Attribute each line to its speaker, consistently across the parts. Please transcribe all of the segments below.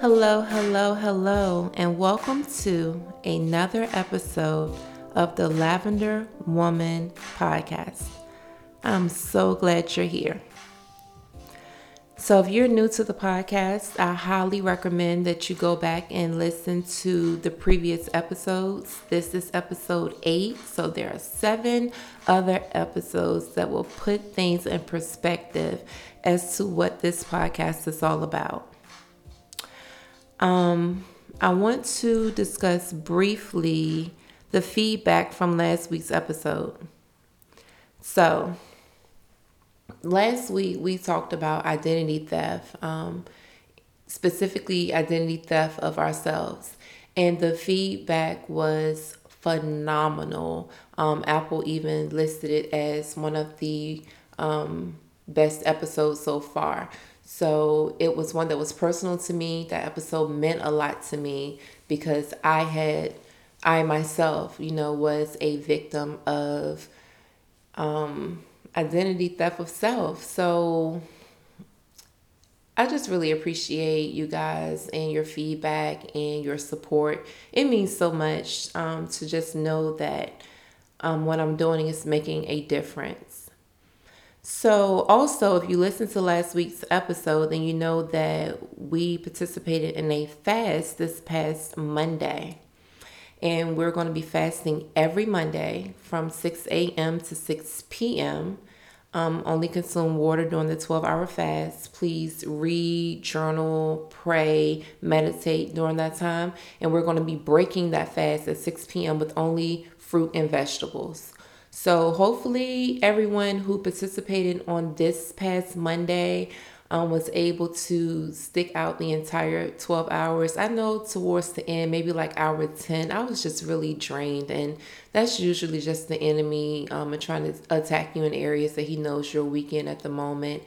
Speaker 1: Hello, hello, hello, and welcome to another episode of the Lavender Woman podcast. I'm so glad you're here. So, if you're new to the podcast, I highly recommend that you go back and listen to the previous episodes. This is episode eight, so there are seven other episodes that will put things in perspective as to what this podcast is all about. Um, I want to discuss briefly the feedback from last week's episode. So, last week we talked about identity theft, um, specifically identity theft of ourselves, and the feedback was phenomenal. Um, Apple even listed it as one of the um, best episodes so far. So it was one that was personal to me. That episode meant a lot to me because I had, I myself, you know, was a victim of um, identity theft of self. So I just really appreciate you guys and your feedback and your support. It means so much um, to just know that um, what I'm doing is making a difference. So, also, if you listen to last week's episode, then you know that we participated in a fast this past Monday. And we're going to be fasting every Monday from 6 a.m. to 6 p.m. Um, only consume water during the 12 hour fast. Please read, journal, pray, meditate during that time. And we're going to be breaking that fast at 6 p.m. with only fruit and vegetables. So hopefully everyone who participated on this past Monday um, was able to stick out the entire 12 hours. I know towards the end, maybe like hour 10, I was just really drained. And that's usually just the enemy um, and trying to attack you in areas that he knows you're weak in at the moment.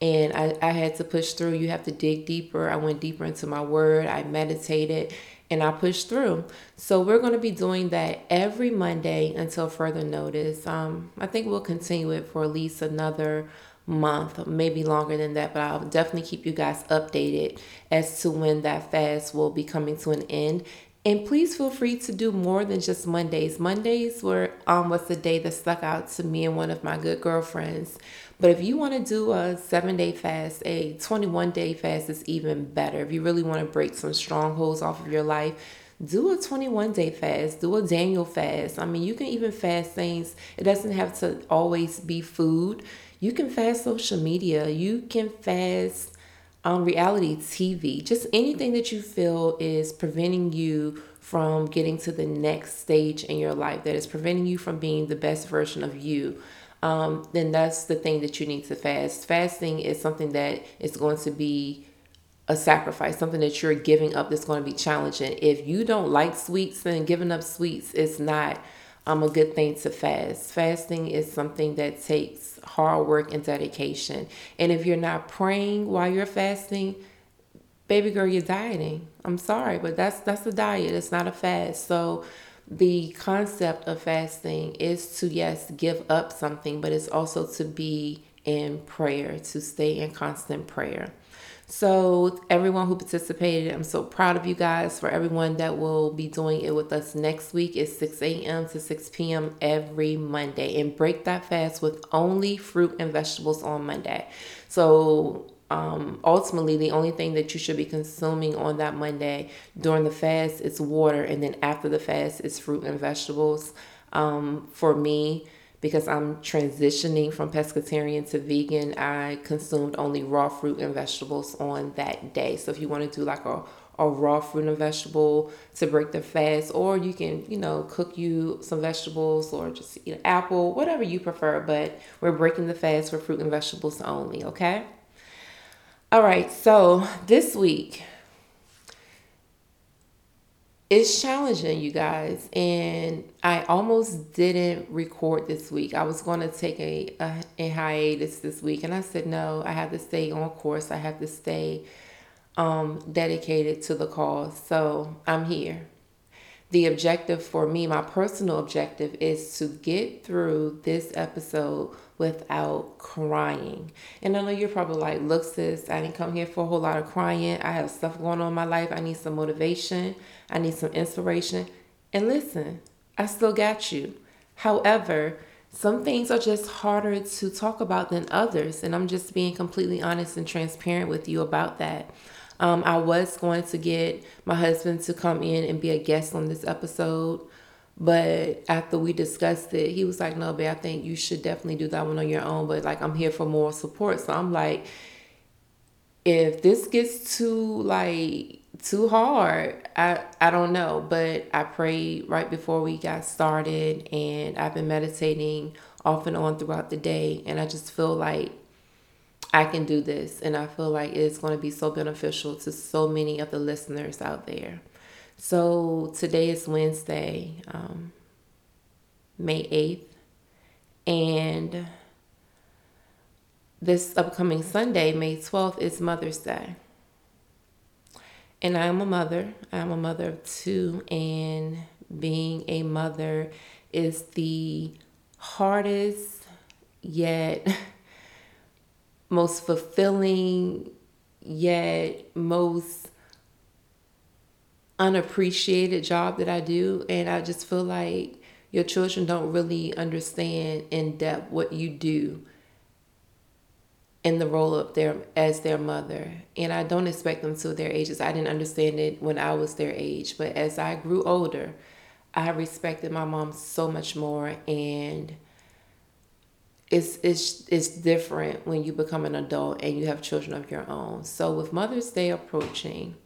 Speaker 1: And I, I had to push through. You have to dig deeper. I went deeper into my word. I meditated and I push through. So we're going to be doing that every Monday until further notice. Um, I think we'll continue it for at least another month, maybe longer than that, but I'll definitely keep you guys updated as to when that fast will be coming to an end. And please feel free to do more than just Mondays. Mondays were um was the day that stuck out to me and one of my good girlfriends. But if you want to do a seven day fast, a 21 day fast is even better. If you really want to break some strongholds off of your life, do a 21 day fast, do a Daniel fast. I mean, you can even fast things, it doesn't have to always be food. You can fast social media, you can fast on reality TV, just anything that you feel is preventing you from getting to the next stage in your life, that is preventing you from being the best version of you um, then that's the thing that you need to fast. Fasting is something that is going to be a sacrifice, something that you're giving up that's going to be challenging. If you don't like sweets, then giving up sweets is not um, a good thing to fast. Fasting is something that takes hard work and dedication. And if you're not praying while you're fasting, baby girl, you're dieting. I'm sorry, but that's that's a diet. It's not a fast. So the concept of fasting is to, yes, give up something, but it's also to be in prayer, to stay in constant prayer. So, everyone who participated, I'm so proud of you guys. For everyone that will be doing it with us next week, it's 6 a.m. to 6 p.m. every Monday. And break that fast with only fruit and vegetables on Monday. So, um, ultimately the only thing that you should be consuming on that Monday during the fast is water, and then after the fast is fruit and vegetables. Um, for me, because I'm transitioning from pescatarian to vegan, I consumed only raw fruit and vegetables on that day. So if you want to do like a a raw fruit and vegetable to break the fast, or you can, you know, cook you some vegetables or just eat an apple, whatever you prefer. But we're breaking the fast for fruit and vegetables only, okay? All right, so this week it's challenging, you guys, and I almost didn't record this week. I was going to take a, a, a hiatus this week, and I said no. I have to stay on course. I have to stay um, dedicated to the cause. So I'm here. the objective for me, my personal objective, is to get through this episode without crying. And I know you're probably like, look, sis, I didn't come here for a whole lot of crying. I have stuff going on in my life. I need some motivation, I need some inspiration. And listen, I still got you. However, some things are just harder to talk about than others. And I'm just being completely honest and transparent with you about that. Um, I was going to get my husband to come in and be a guest on this episode. But after we discussed it, he was like, No, babe, I think you should definitely do that one on your own. But like, I'm here for more support. So I'm like, if this gets too like too hard, I I don't know. But I prayed right before we got started and I've been meditating off and on throughout the day and I just feel like I can do this. And I feel like it's going to be so beneficial to so many of the listeners out there. So today is Wednesday, um, May 8th. And this upcoming Sunday, May 12th, is Mother's Day. And I am a mother. I am a mother of two. And being a mother is the hardest yet most fulfilling yet most unappreciated job that I do. And I just feel like your children don't really understand in depth what you do in the role of their as their mother. And I don't expect them to their ages. I didn't understand it when I was their age. But as I grew older, I respected my mom so much more and it's it's it's different when you become an adult and you have children of your own. So with Mother's Day approaching,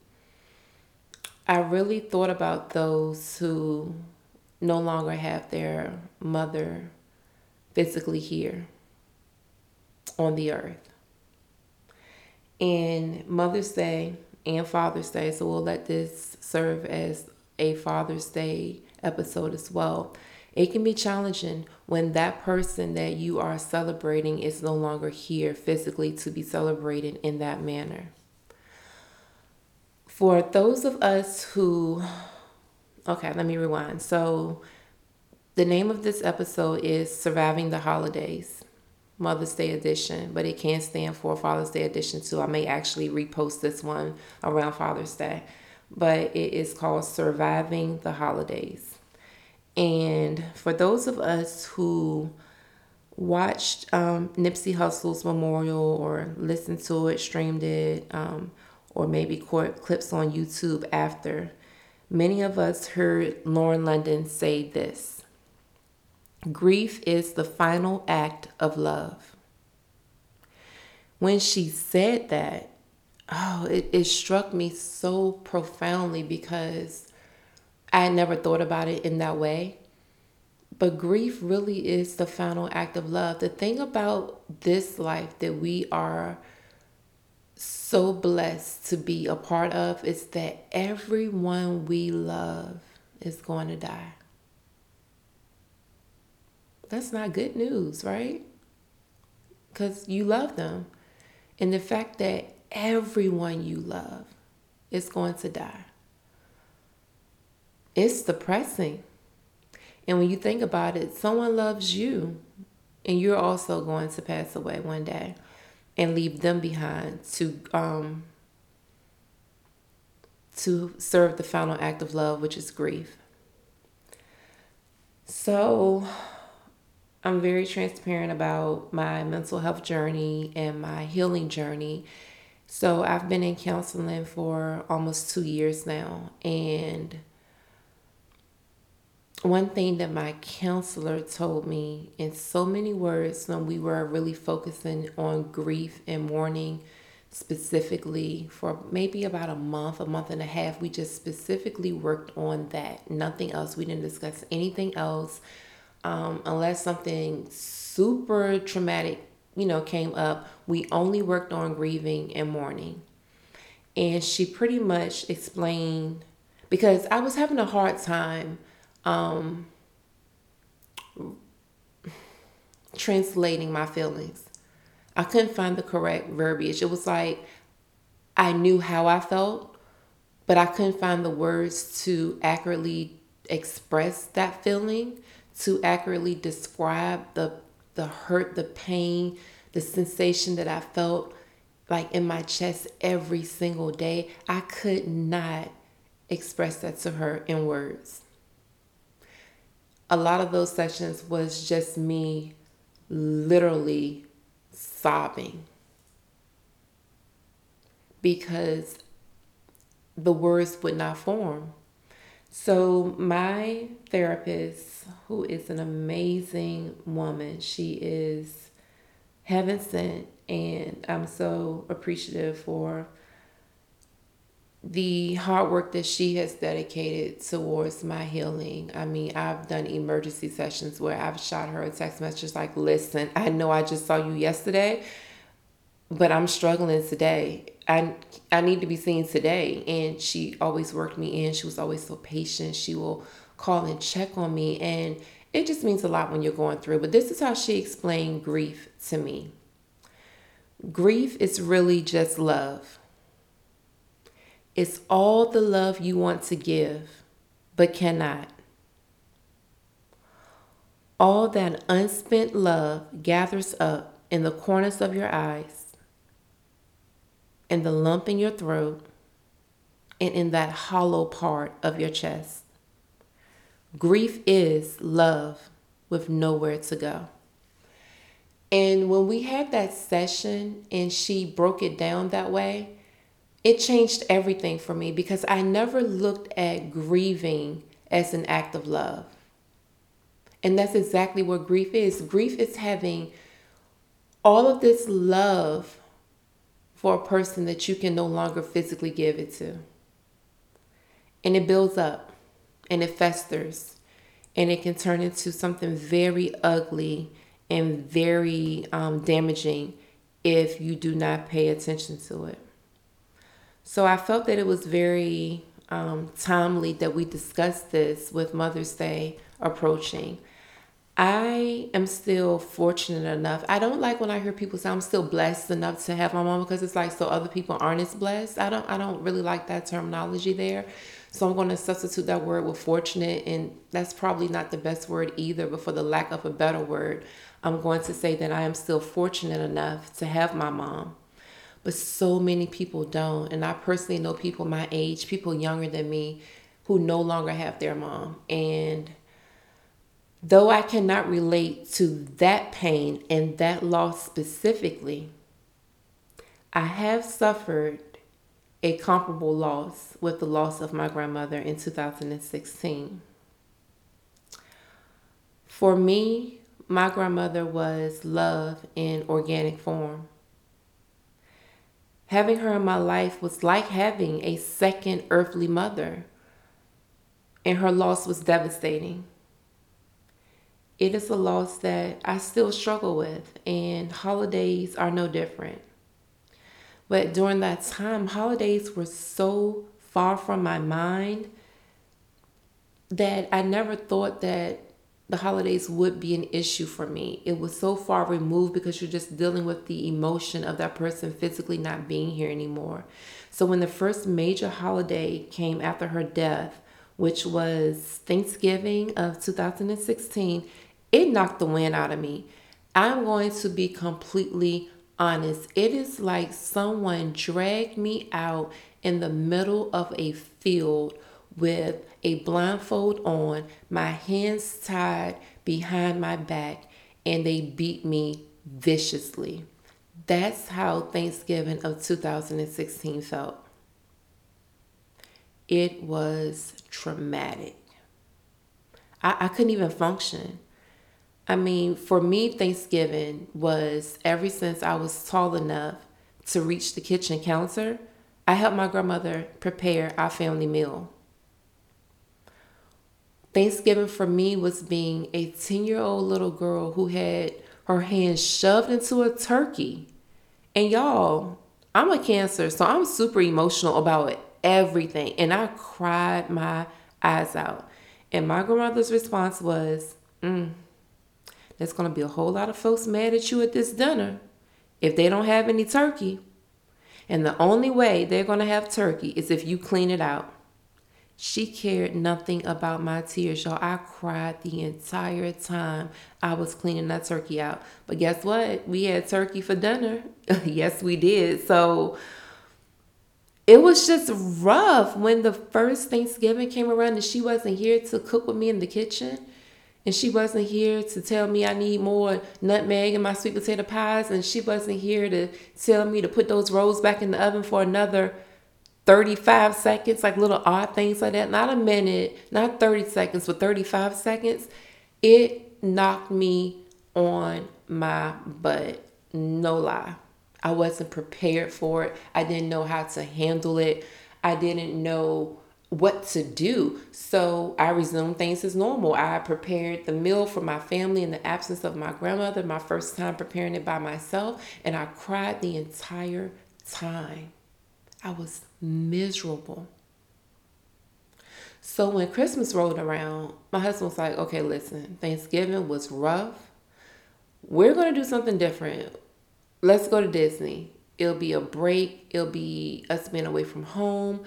Speaker 1: I really thought about those who no longer have their mother physically here on the earth. And Mother's Day and Father's Day, so we'll let this serve as a Father's Day episode as well. It can be challenging when that person that you are celebrating is no longer here physically to be celebrated in that manner. For those of us who, okay, let me rewind. So, the name of this episode is Surviving the Holidays, Mother's Day edition, but it can stand for Father's Day edition too. I may actually repost this one around Father's Day, but it is called Surviving the Holidays. And for those of us who watched um, Nipsey Hussle's memorial or listened to it, streamed it, um, or maybe caught clips on YouTube after, many of us heard Lauren London say this Grief is the final act of love. When she said that, oh, it, it struck me so profoundly because I had never thought about it in that way. But grief really is the final act of love. The thing about this life that we are so blessed to be a part of is that everyone we love is going to die. That's not good news, right? Because you love them. And the fact that everyone you love is going to die it's depressing. And when you think about it, someone loves you, and you're also going to pass away one day and leave them behind to um to serve the final act of love, which is grief. So, I'm very transparent about my mental health journey and my healing journey. So, I've been in counseling for almost two years now, and one thing that my counselor told me in so many words when we were really focusing on grief and mourning specifically for maybe about a month, a month and a half, we just specifically worked on that. Nothing else. We didn't discuss anything else um, unless something super traumatic, you know, came up. We only worked on grieving and mourning. And she pretty much explained because I was having a hard time um, translating my feelings. I couldn't find the correct verbiage. It was like I knew how I felt, but I couldn't find the words to accurately express that feeling, to accurately describe the the hurt, the pain, the sensation that I felt like in my chest every single day. I could not express that to her in words. A lot of those sessions was just me literally sobbing because the words would not form. So, my therapist, who is an amazing woman, she is heaven sent, and I'm so appreciative for the hard work that she has dedicated towards my healing. I mean, I've done emergency sessions where I've shot her a text message like, listen, I know I just saw you yesterday, but I'm struggling today. I I need to be seen today. And she always worked me in. She was always so patient. She will call and check on me. And it just means a lot when you're going through. But this is how she explained grief to me. Grief is really just love. It's all the love you want to give, but cannot. All that unspent love gathers up in the corners of your eyes, in the lump in your throat, and in that hollow part of your chest. Grief is love with nowhere to go. And when we had that session and she broke it down that way, it changed everything for me because I never looked at grieving as an act of love. And that's exactly what grief is. Grief is having all of this love for a person that you can no longer physically give it to. And it builds up and it festers and it can turn into something very ugly and very um, damaging if you do not pay attention to it. So I felt that it was very um, timely that we discussed this with Mother's Day approaching. I am still fortunate enough. I don't like when I hear people say I'm still blessed enough to have my mom because it's like so other people aren't as blessed. I don't I don't really like that terminology there. So I'm going to substitute that word with fortunate and that's probably not the best word either, but for the lack of a better word, I'm going to say that I am still fortunate enough to have my mom. But so many people don't. And I personally know people my age, people younger than me, who no longer have their mom. And though I cannot relate to that pain and that loss specifically, I have suffered a comparable loss with the loss of my grandmother in 2016. For me, my grandmother was love in organic form. Having her in my life was like having a second earthly mother, and her loss was devastating. It is a loss that I still struggle with, and holidays are no different. But during that time, holidays were so far from my mind that I never thought that the holidays would be an issue for me. It was so far removed because you're just dealing with the emotion of that person physically not being here anymore. So when the first major holiday came after her death, which was Thanksgiving of 2016, it knocked the wind out of me. I'm going to be completely honest. It is like someone dragged me out in the middle of a field with a blindfold on, my hands tied behind my back, and they beat me viciously. That's how Thanksgiving of 2016 felt. It was traumatic. I, I couldn't even function. I mean, for me, Thanksgiving was ever since I was tall enough to reach the kitchen counter, I helped my grandmother prepare our family meal. Thanksgiving for me was being a 10 year old little girl who had her hand shoved into a turkey. And y'all, I'm a cancer, so I'm super emotional about everything. And I cried my eyes out. And my grandmother's response was, mm, there's going to be a whole lot of folks mad at you at this dinner if they don't have any turkey. And the only way they're going to have turkey is if you clean it out. She cared nothing about my tears, y'all. I cried the entire time I was cleaning that turkey out. But guess what? We had turkey for dinner. yes, we did. So it was just rough when the first Thanksgiving came around and she wasn't here to cook with me in the kitchen. And she wasn't here to tell me I need more nutmeg in my sweet potato pies. And she wasn't here to tell me to put those rolls back in the oven for another 35 seconds, like little odd things like that. Not a minute, not 30 seconds, but 35 seconds. It knocked me on my butt. No lie. I wasn't prepared for it. I didn't know how to handle it. I didn't know what to do. So I resumed things as normal. I prepared the meal for my family in the absence of my grandmother, my first time preparing it by myself, and I cried the entire time. I was miserable. So when Christmas rolled around, my husband was like, okay, listen, Thanksgiving was rough. We're going to do something different let's go to Disney. It'll be a break, it'll be us being away from home.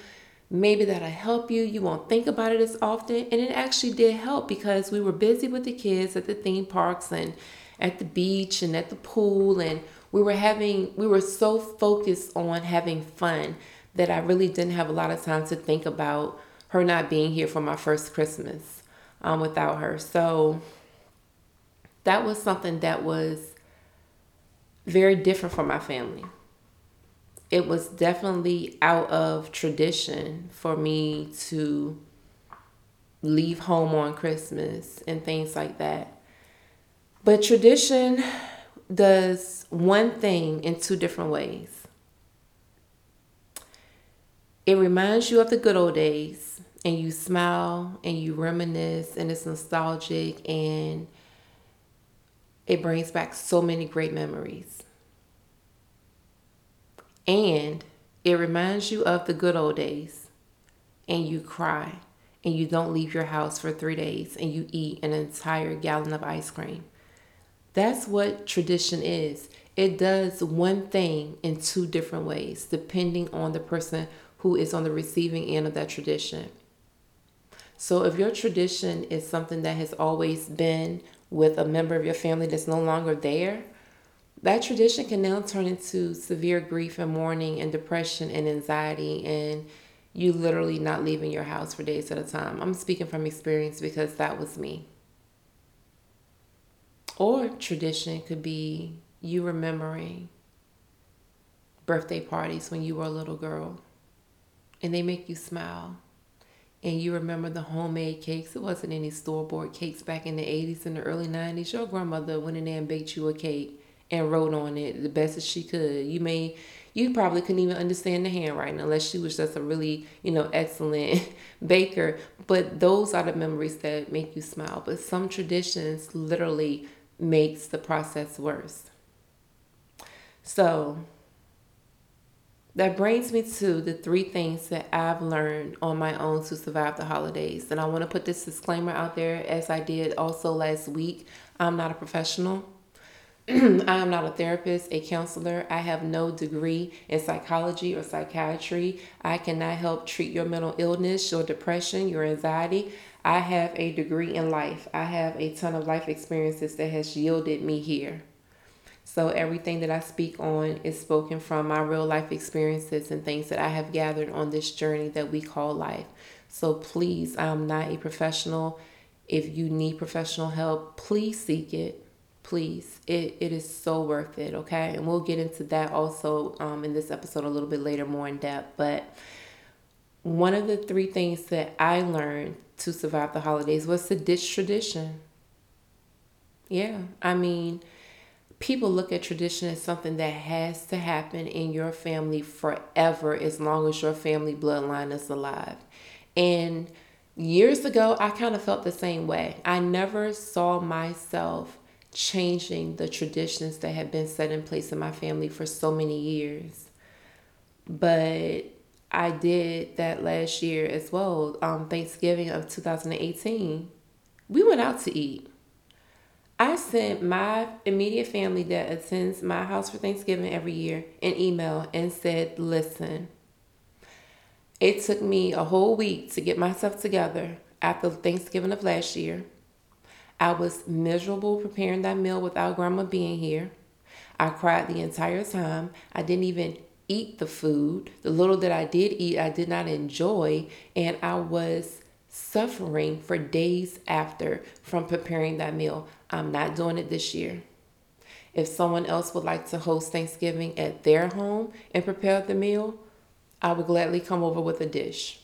Speaker 1: Maybe that'll help you. You won't think about it as often. And it actually did help because we were busy with the kids at the theme parks and at the beach and at the pool. And we were having, we were so focused on having fun that I really didn't have a lot of time to think about her not being here for my first Christmas um, without her. So that was something that was very different for my family. It was definitely out of tradition for me to leave home on Christmas and things like that. But tradition does one thing in two different ways. It reminds you of the good old days, and you smile and you reminisce, and it's nostalgic and it brings back so many great memories. And it reminds you of the good old days. And you cry and you don't leave your house for three days and you eat an entire gallon of ice cream. That's what tradition is. It does one thing in two different ways, depending on the person who is on the receiving end of that tradition. So, if your tradition is something that has always been with a member of your family that's no longer there, that tradition can now turn into severe grief and mourning and depression and anxiety and you literally not leaving your house for days at a time. I'm speaking from experience because that was me. Or tradition could be you remembering birthday parties when you were a little girl and they make you smile and you remember the homemade cakes. It wasn't any store bought cakes back in the 80s and the early 90s. Your grandmother went in there and baked you a cake and wrote on it the best as she could. You may, you probably couldn't even understand the handwriting unless she was just a really, you know, excellent baker. But those are the memories that make you smile. But some traditions literally makes the process worse. So that brings me to the three things that I've learned on my own to survive the holidays. And I want to put this disclaimer out there as I did also last week. I'm not a professional. I am not a therapist, a counselor. I have no degree in psychology or psychiatry. I cannot help treat your mental illness, your depression, your anxiety. I have a degree in life. I have a ton of life experiences that has yielded me here. So everything that I speak on is spoken from my real life experiences and things that I have gathered on this journey that we call life. So please, I'm not a professional. If you need professional help, please seek it. Please, it, it is so worth it, okay? And we'll get into that also um, in this episode a little bit later, more in depth. But one of the three things that I learned to survive the holidays was to ditch tradition. Yeah, I mean, people look at tradition as something that has to happen in your family forever as long as your family bloodline is alive. And years ago, I kind of felt the same way. I never saw myself changing the traditions that had been set in place in my family for so many years. But I did that last year as well, um, Thanksgiving of 2018. We went out to eat. I sent my immediate family that attends my house for Thanksgiving every year an email and said, listen, It took me a whole week to get myself together after Thanksgiving of last year. I was miserable preparing that meal without grandma being here. I cried the entire time. I didn't even eat the food. The little that I did eat, I did not enjoy, and I was suffering for days after from preparing that meal. I'm not doing it this year. If someone else would like to host Thanksgiving at their home and prepare the meal, I would gladly come over with a dish.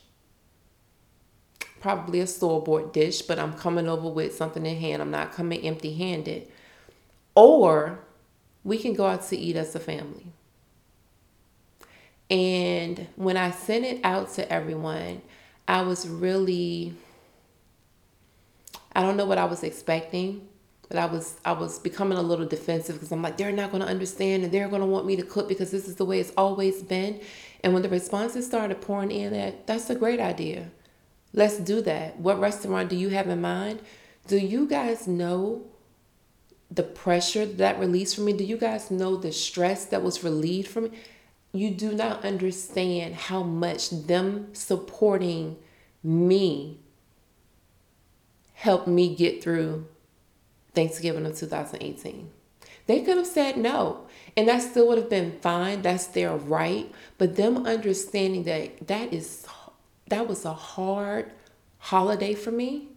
Speaker 1: Probably a store bought dish, but I'm coming over with something in hand. I'm not coming empty handed. Or we can go out to eat as a family. And when I sent it out to everyone, I was really I don't know what I was expecting, but I was I was becoming a little defensive because I'm like they're not going to understand and they're going to want me to cook because this is the way it's always been. And when the responses started pouring in, that that's a great idea. Let's do that. What restaurant do you have in mind? Do you guys know the pressure that released from me? Do you guys know the stress that was relieved from me? You do not understand how much them supporting me helped me get through Thanksgiving of 2018. They could have said no, and that still would have been fine. That's their right. But them understanding that that is that was a hard holiday for me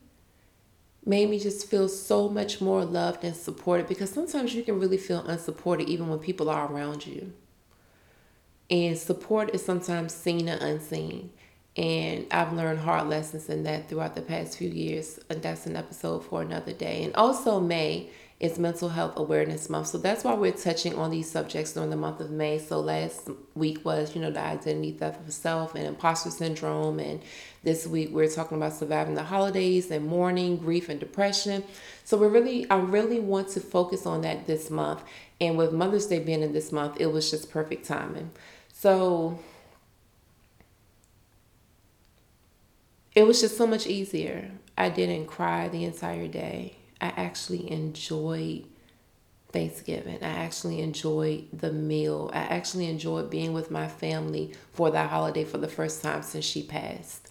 Speaker 1: made me just feel so much more loved and supported because sometimes you can really feel unsupported even when people are around you. And support is sometimes seen and unseen. And I've learned hard lessons in that throughout the past few years. And that's an episode for another day. And also, May is Mental Health Awareness Month. So that's why we're touching on these subjects during the month of May. So last week was, you know, the identity theft of self and imposter syndrome. And this week we're talking about surviving the holidays and mourning, grief, and depression. So we're really, I really want to focus on that this month. And with Mother's Day being in this month, it was just perfect timing. So it was just so much easier. I didn't cry the entire day. I actually enjoyed Thanksgiving. I actually enjoyed the meal. I actually enjoyed being with my family for that holiday for the first time since she passed.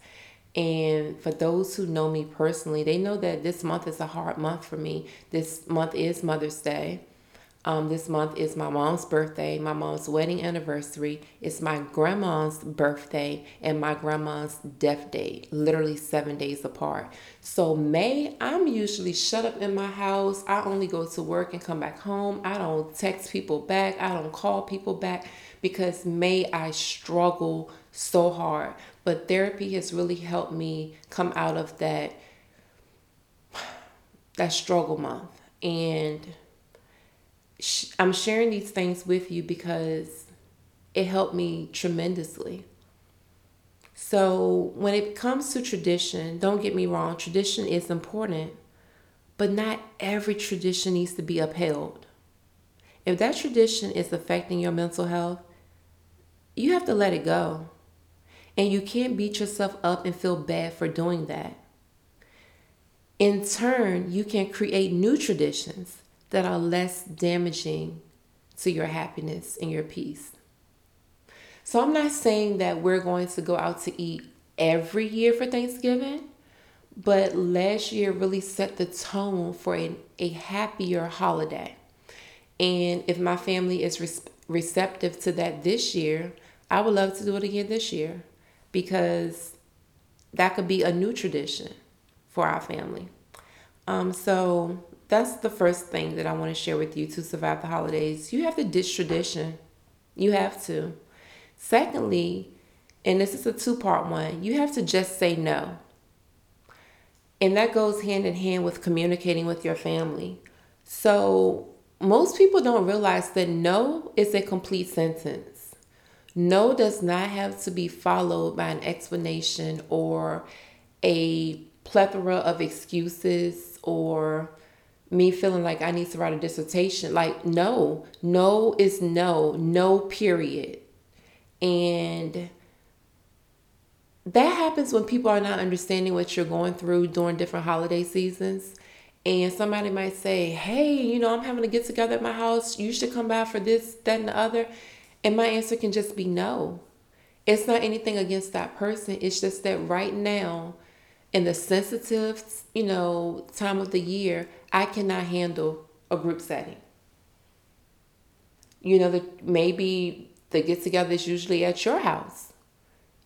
Speaker 1: And for those who know me personally, they know that this month is a hard month for me. This month is Mother's Day. Um, this month is my mom's birthday, my mom's wedding anniversary. It's my grandma's birthday and my grandma's death date, literally seven days apart. So, May, I'm usually shut up in my house. I only go to work and come back home. I don't text people back, I don't call people back because May, I struggle so hard. But therapy has really helped me come out of that, that struggle month. And I'm sharing these things with you because it helped me tremendously. So, when it comes to tradition, don't get me wrong, tradition is important, but not every tradition needs to be upheld. If that tradition is affecting your mental health, you have to let it go. And you can't beat yourself up and feel bad for doing that. In turn, you can create new traditions that are less damaging to your happiness and your peace. So I'm not saying that we're going to go out to eat every year for Thanksgiving, but last year really set the tone for a, a happier holiday. And if my family is res- receptive to that this year, I would love to do it again this year because that could be a new tradition for our family. Um, so that's the first thing that I want to share with you to survive the holidays. You have to ditch tradition. You have to. Secondly, and this is a two part one, you have to just say no. And that goes hand in hand with communicating with your family. So, most people don't realize that no is a complete sentence. No does not have to be followed by an explanation or a plethora of excuses or me feeling like I need to write a dissertation. Like, no, no is no, no, period. And that happens when people are not understanding what you're going through during different holiday seasons. And somebody might say, Hey, you know, I'm having a get together at my house. You should come by for this, that, and the other. And my answer can just be no. It's not anything against that person. It's just that right now, in the sensitive, you know, time of the year, I cannot handle a group setting. You know, the, maybe the get together is usually at your house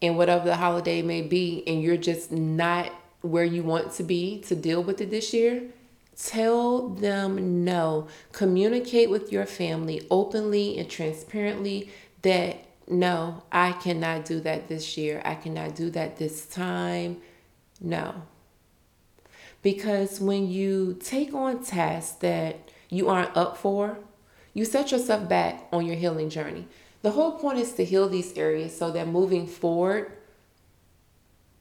Speaker 1: and whatever the holiday may be, and you're just not where you want to be to deal with it this year, tell them no. Communicate with your family openly and transparently that no, I cannot do that this year. I cannot do that this time. No. Because when you take on tasks that you aren't up for, you set yourself back on your healing journey. The whole point is to heal these areas so that moving forward,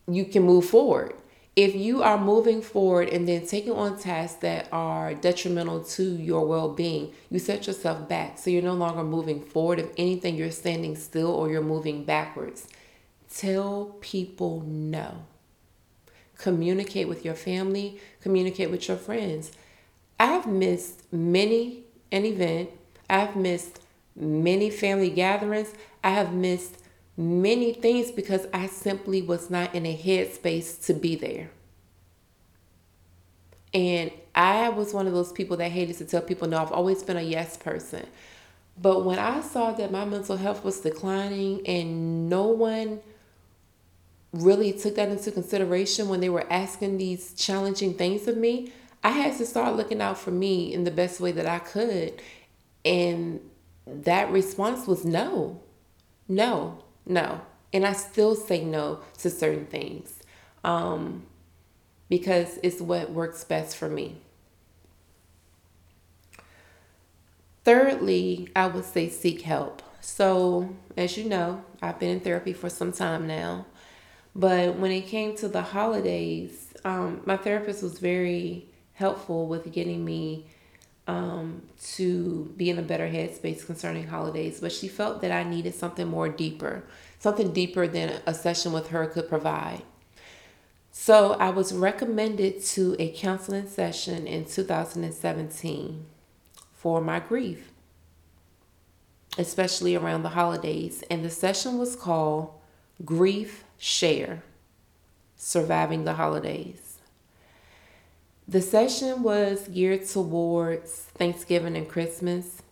Speaker 1: you can move forward. If you are moving forward and then taking on tasks that are detrimental to your well being, you set yourself back. So you're no longer moving forward. If anything, you're standing still or you're moving backwards. Tell people no. Communicate with your family, communicate with your friends. I've missed many an event, I've missed many family gatherings, I have missed many things because I simply was not in a headspace to be there. And I was one of those people that hated to tell people no. I've always been a yes person. But when I saw that my mental health was declining and no one really took that into consideration when they were asking these challenging things of me, I had to start looking out for me in the best way that I could. And that response was no, no, no. And I still say no to certain things um, because it's what works best for me. Thirdly, I would say seek help. So, as you know, I've been in therapy for some time now. But when it came to the holidays, um, my therapist was very helpful with getting me um, to be in a better headspace concerning holidays. But she felt that I needed something more deeper, something deeper than a session with her could provide. So I was recommended to a counseling session in 2017 for my grief, especially around the holidays. And the session was called Grief Share Surviving the Holidays. The session was geared towards Thanksgiving and Christmas.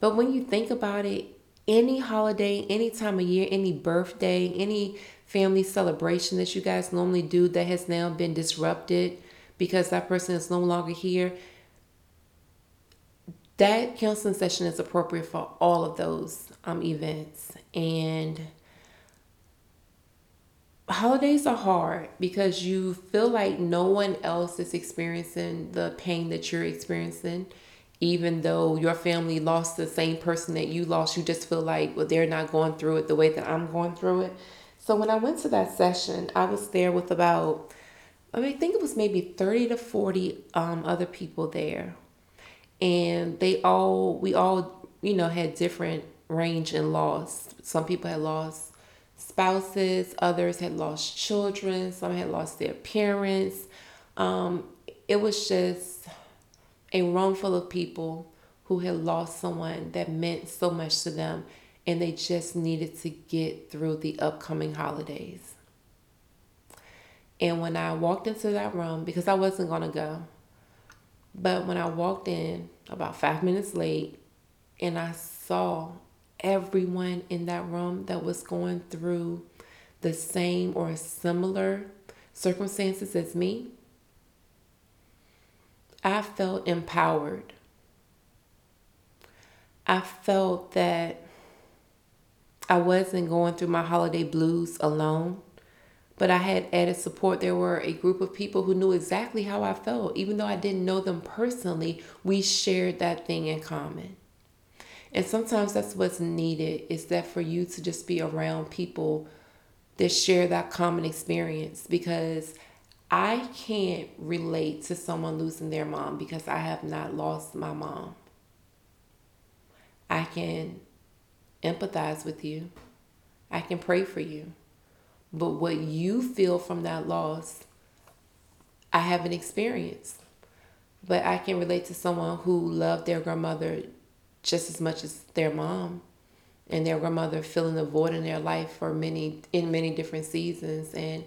Speaker 1: But when you think about it, any holiday, any time of year, any birthday, any family celebration that you guys normally do that has now been disrupted because that person is no longer here, that counseling session is appropriate for all of those um, events. And holidays are hard because you feel like no one else is experiencing the pain that you're experiencing even though your family lost the same person that you lost, you just feel like, well, they're not going through it the way that I'm going through it. So when I went to that session, I was there with about, I mean, think it was maybe 30 to 40 um, other people there. And they all, we all, you know, had different range in loss. Some people had lost spouses, others had lost children, some had lost their parents. Um, it was just, a room full of people who had lost someone that meant so much to them and they just needed to get through the upcoming holidays. And when I walked into that room, because I wasn't going to go, but when I walked in about five minutes late and I saw everyone in that room that was going through the same or similar circumstances as me, I felt empowered. I felt that I wasn't going through my holiday blues alone, but I had added support. There were a group of people who knew exactly how I felt. Even though I didn't know them personally, we shared that thing in common. And sometimes that's what's needed is that for you to just be around people that share that common experience because I can't relate to someone losing their mom because I have not lost my mom. I can empathize with you. I can pray for you. But what you feel from that loss, I haven't experienced. But I can relate to someone who loved their grandmother just as much as their mom. and their grandmother filling the void in their life for many in many different seasons and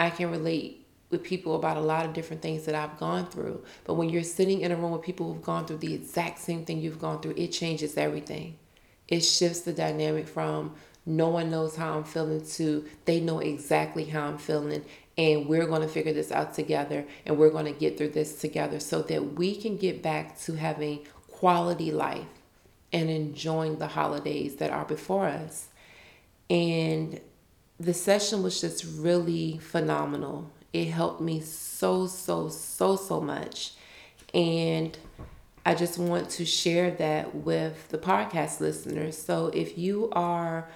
Speaker 1: I can relate with people about a lot of different things that I've gone through. But when you're sitting in a room with people who've gone through the exact same thing you've gone through, it changes everything. It shifts the dynamic from no one knows how I'm feeling to they know exactly how I'm feeling and we're going to figure this out together and we're going to get through this together so that we can get back to having quality life and enjoying the holidays that are before us. And the session was just really phenomenal. It helped me so, so, so, so much. And I just want to share that with the podcast listeners. So if you are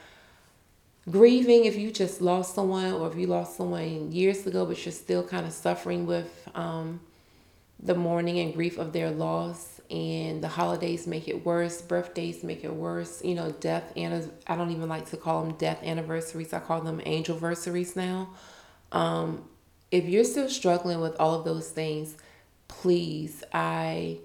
Speaker 1: grieving, if you just lost someone, or if you lost someone years ago, but you're still kind of suffering with um, the mourning and grief of their loss, and the holidays make it worse, birthdays make it worse, you know, death, and I don't even like to call them death anniversaries, I call them angel anniversaries now. Um, if you're still struggling with all of those things, please, I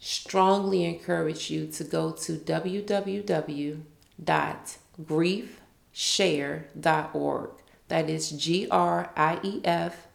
Speaker 1: strongly encourage you to go to www.griefshare.org. That is G R I E F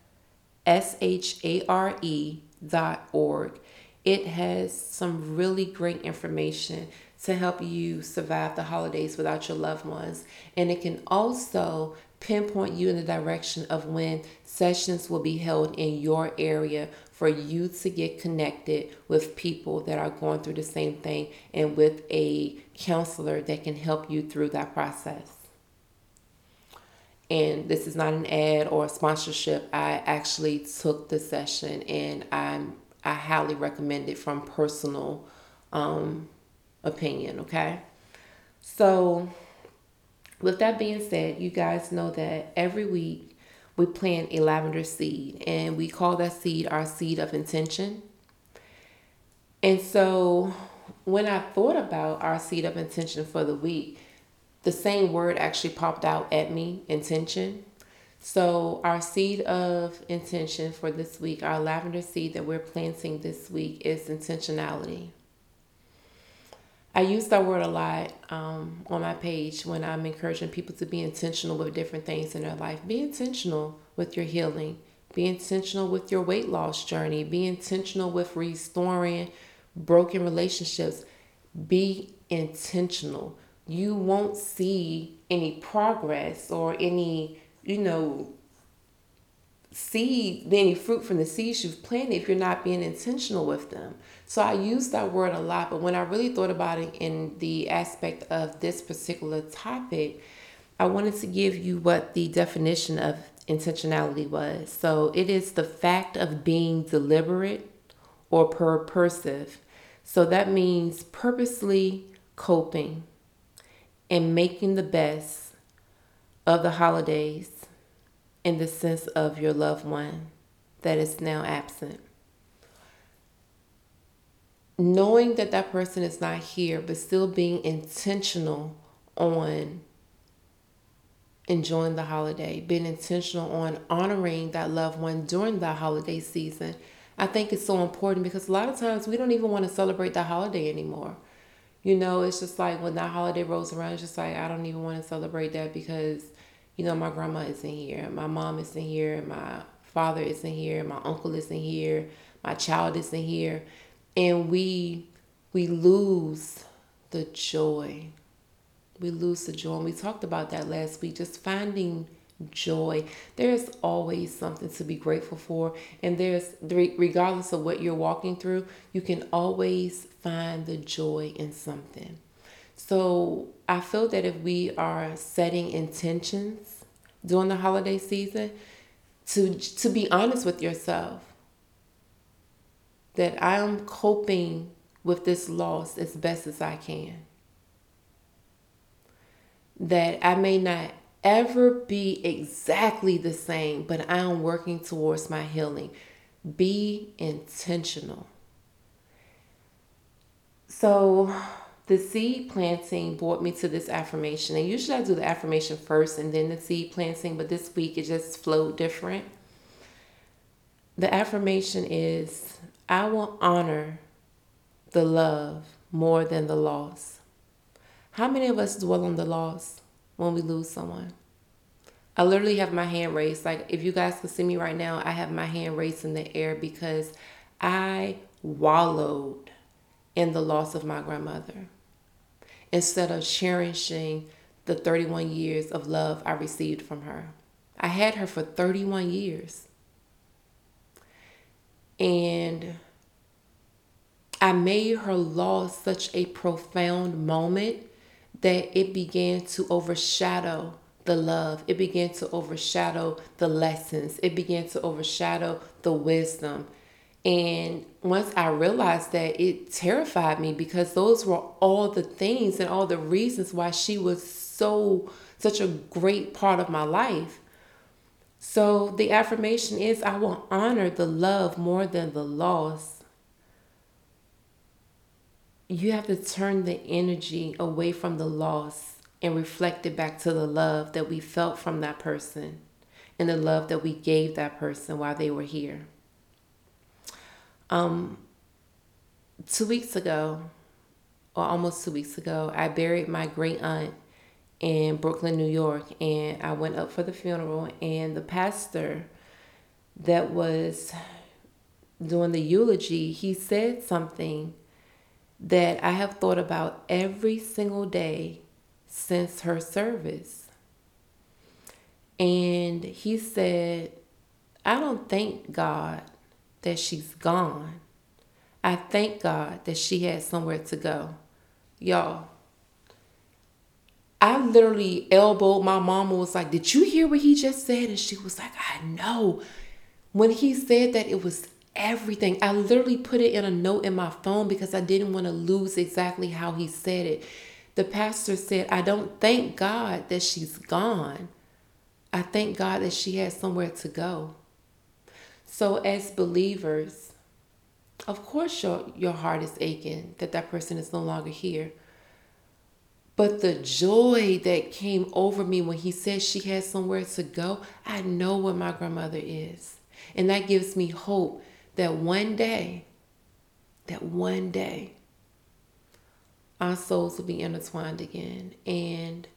Speaker 1: S H A R E dot org. It has some really great information to help you survive the holidays without your loved ones. And it can also pinpoint you in the direction of when sessions will be held in your area for you to get connected with people that are going through the same thing and with a counselor that can help you through that process. And this is not an ad or a sponsorship. I actually took the session and I'm I highly recommend it from personal um, opinion, okay? So with that being said, you guys know that every week we plant a lavender seed and we call that seed our seed of intention. And so when I thought about our seed of intention for the week, the same word actually popped out at me intention. So, our seed of intention for this week, our lavender seed that we're planting this week is intentionality. I use that word a lot um, on my page when I'm encouraging people to be intentional with different things in their life. Be intentional with your healing, be intentional with your weight loss journey, be intentional with restoring broken relationships. Be intentional. You won't see any progress or any, you know, seed, any fruit from the seeds you've planted if you're not being intentional with them. So I use that word a lot, but when I really thought about it in the aspect of this particular topic, I wanted to give you what the definition of intentionality was. So it is the fact of being deliberate or purposive. So that means purposely coping and making the best of the holidays in the sense of your loved one that is now absent. Knowing that that person is not here, but still being intentional on enjoying the holiday, being intentional on honoring that loved one during the holiday season. I think it's so important because a lot of times we don't even want to celebrate the holiday anymore. You know, it's just like when that holiday rolls around, it's just like I don't even want to celebrate that because you know, my grandma isn't here, my mom isn't here, my father isn't here, my uncle isn't here, my child isn't here. And we we lose the joy. We lose the joy. And we talked about that last week, just finding joy. There's always something to be grateful for. And there's, regardless of what you're walking through, you can always find the joy in something. So I feel that if we are setting intentions during the holiday season, to to be honest with yourself, that I am coping with this loss as best as I can. That I may not ever be exactly the same, but I am working towards my healing. Be intentional. So the seed planting brought me to this affirmation. And usually I do the affirmation first and then the seed planting, but this week it just flowed different. The affirmation is I will honor the love more than the loss. How many of us dwell on the loss when we lose someone? I literally have my hand raised. Like, if you guys can see me right now, I have my hand raised in the air because I wallowed in the loss of my grandmother instead of cherishing the 31 years of love I received from her. I had her for 31 years. And I made her loss such a profound moment that it began to overshadow the love. It began to overshadow the lessons. It began to overshadow the wisdom. And once I realized that, it terrified me because those were all the things and all the reasons why she was so, such a great part of my life. So the affirmation is I will honor the love more than the loss. You have to turn the energy away from the loss and reflect it back to the love that we felt from that person and the love that we gave that person while they were here. Um, two weeks ago, or almost two weeks ago, I buried my great aunt in Brooklyn, New York, and I went up for the funeral, and the pastor that was doing the eulogy, he said something that I have thought about every single day since her service. And he said, I don't thank God that she's gone. I thank God that she had somewhere to go. Y'all, I literally elbowed my mama was like, Did you hear what he just said? And she was like, I know. When he said that, it was everything. I literally put it in a note in my phone because I didn't want to lose exactly how he said it. The pastor said, I don't thank God that she's gone. I thank God that she has somewhere to go. So, as believers, of course, your, your heart is aching that that person is no longer here. But the joy that came over me when he said she has somewhere to go, I know where my grandmother is. And that gives me hope that one day, that one day, our souls will be intertwined again. And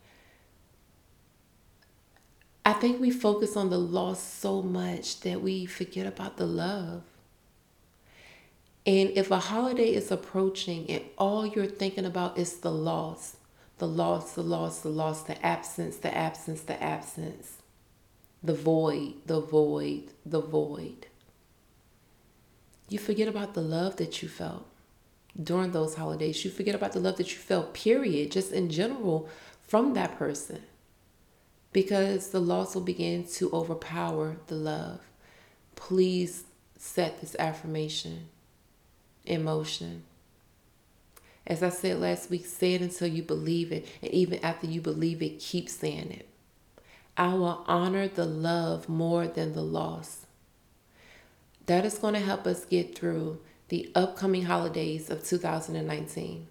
Speaker 1: I think we focus on the loss so much that we forget about the love. And if a holiday is approaching and all you're thinking about is the loss, the loss, the loss, the loss, the absence, the absence, the absence, the void, the void, the void, you forget about the love that you felt during those holidays. You forget about the love that you felt, period, just in general from that person because the loss will begin to overpower the love. Please set this affirmation in motion. As I said last week, say it until you believe it. And even after you believe it, keep saying it. I will honor the love more than the loss. That is going to help us get through the upcoming holidays of 2019.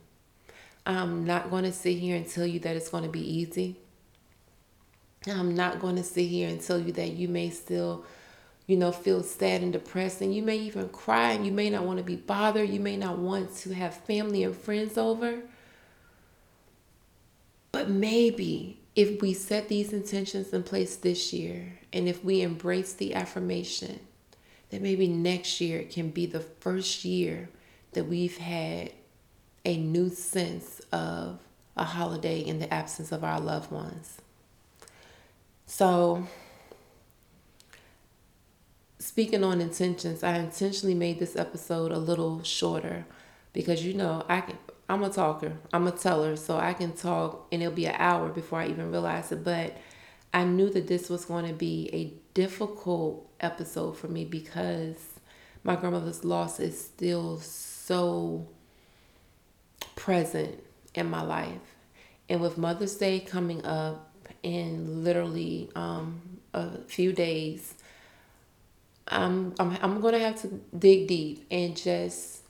Speaker 1: I'm not going to sit here and tell you that it's going to be easy. I'm not going to sit here and tell you that you may still, you know, feel sad and depressed, and you may even cry, and you may not want to be bothered. You may not want to have family and friends over. But maybe if we set these intentions in place this year, and if we embrace the affirmation, that maybe next year can be the first year that we've had a new sense of a holiday in the absence of our loved ones. So, speaking on intentions, I intentionally made this episode a little shorter because you know I can. I'm a talker. I'm a teller, so I can talk and it'll be an hour before I even realize it. But I knew that this was going to be a difficult episode for me because my grandmother's loss is still so present in my life. And with Mother's Day coming up, in literally um, a few days, I'm, I'm, I'm going to have to dig deep and just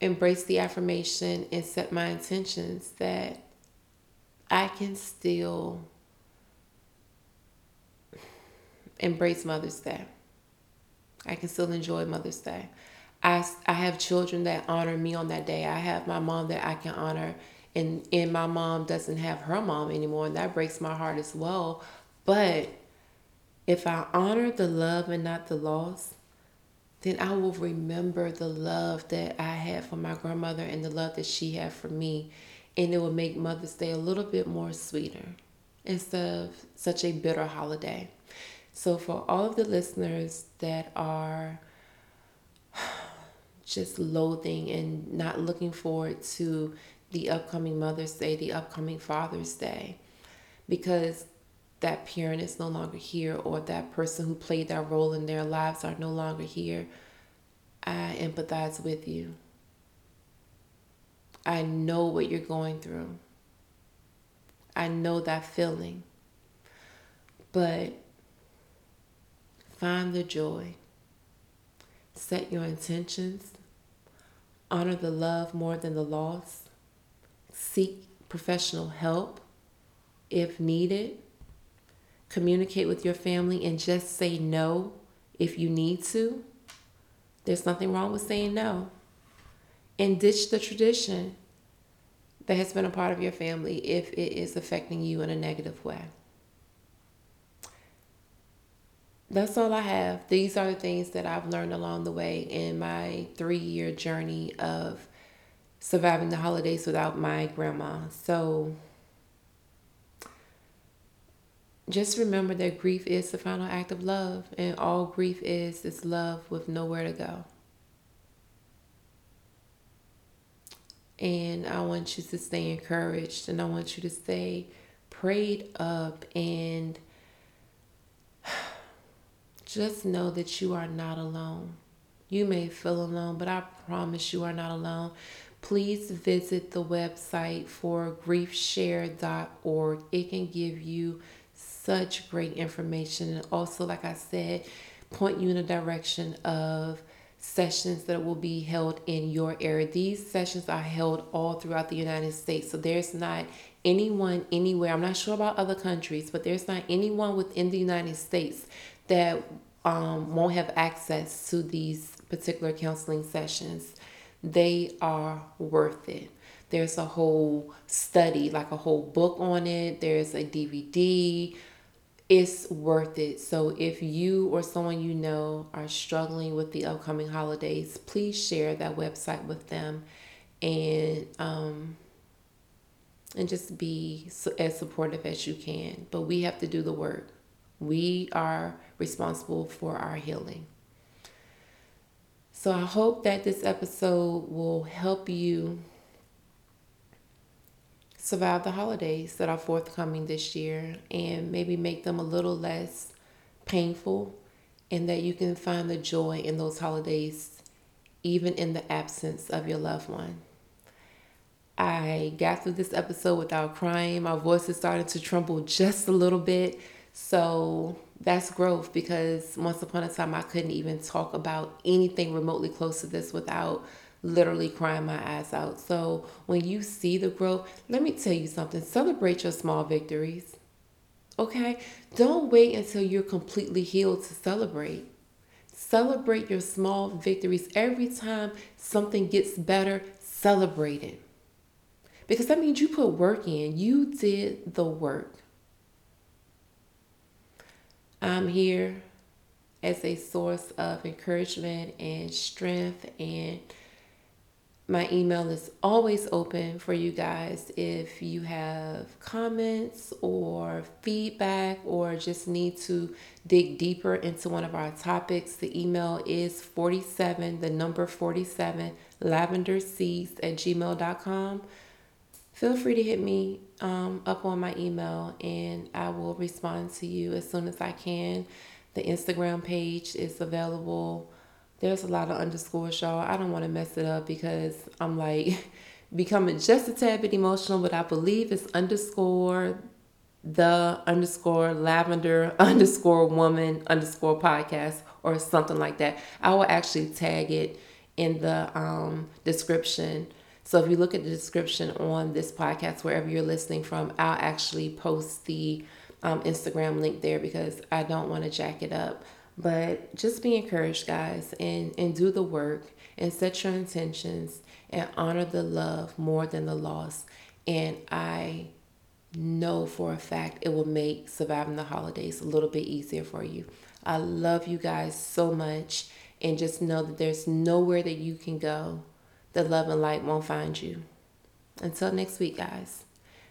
Speaker 1: embrace the affirmation and set my intentions that I can still embrace Mother's Day. I can still enjoy Mother's Day. I, I have children that honor me on that day. I have my mom that I can honor and and my mom doesn't have her mom anymore and that breaks my heart as well. But if i honor the love and not the loss then i will remember the love that i had for my grandmother and the love that she had for me. And it will make mother's day a little bit more sweeter instead of such a bitter holiday. So for all of the listeners that are just loathing and not looking forward to the upcoming Mother's Day, the upcoming Father's Day, because that parent is no longer here or that person who played that role in their lives are no longer here, I empathize with you. I know what you're going through. I know that feeling. But find the joy. Set your intentions. Honor the love more than the loss seek professional help if needed. Communicate with your family and just say no if you need to. There's nothing wrong with saying no. And ditch the tradition that has been a part of your family if it is affecting you in a negative way. That's all I have. These are the things that I've learned along the way in my three year journey of surviving the holidays without my grandma. So just remember that grief is the final act of love, and all grief is is love with nowhere to go. And I want you to stay encouraged, and I want you to stay prayed up, and just know that you are not alone. You may feel alone, but I promise you are not alone please visit the website for griefshare.org. It can give you such great information and also, like I said, point you in a direction of sessions that will be held in your area. These sessions are held all throughout the United States. So there's not anyone anywhere, I'm not sure about other countries, but there's not anyone within the United States that um, won't have access to these particular counseling sessions they are worth it. There's a whole study, like a whole book on it. There's a DVD. It's worth it. So if you or someone you know are struggling with the upcoming holidays, please share that website with them and um and just be as supportive as you can. But we have to do the work. We are responsible for our healing. So I hope that this episode will help you survive the holidays that are forthcoming this year and maybe make them a little less painful and that you can find the joy in those holidays even in the absence of your loved one. I got through this episode without crying. My voice is starting to tremble just a little bit. So that's growth because once upon a time I couldn't even talk about anything remotely close to this without literally crying my eyes out. So when you see the growth, let me tell you something celebrate your small victories. Okay? Don't wait until you're completely healed to celebrate. Celebrate your small victories. Every time something gets better, celebrate it. Because that means you put work in, you did the work. I'm here as a source of encouragement and strength and my email is always open for you guys if you have comments or feedback or just need to dig deeper into one of our topics. The email is 47, the number 47, lavender seeds at gmail.com feel free to hit me um, up on my email and I will respond to you as soon as I can. The Instagram page is available. There's a lot of underscores, y'all. I don't want to mess it up because I'm like becoming just a tad bit emotional, but I believe it's underscore the underscore lavender underscore woman underscore podcast or something like that. I will actually tag it in the um, description so if you look at the description on this podcast, wherever you're listening from, I'll actually post the um, Instagram link there because I don't want to jack it up. But just be encouraged, guys, and, and do the work and set your intentions and honor the love more than the loss. And I know for a fact it will make surviving the holidays a little bit easier for you. I love you guys so much. And just know that there's nowhere that you can go that love and light won't find you. Until next week, guys.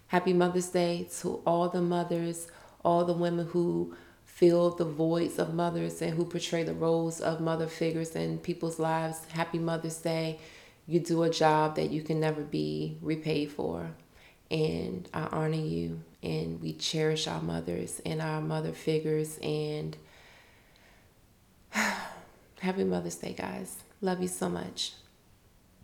Speaker 1: Happy Mother's Day to all the mothers, all the women who fill the voids of mothers and who portray the roles of mother figures in people's lives. Happy Mother's Day. You do a job that you can never be repaid for. And I honor you, and we cherish our mothers and our mother figures. And happy Mother's Day, guys. Love you so much.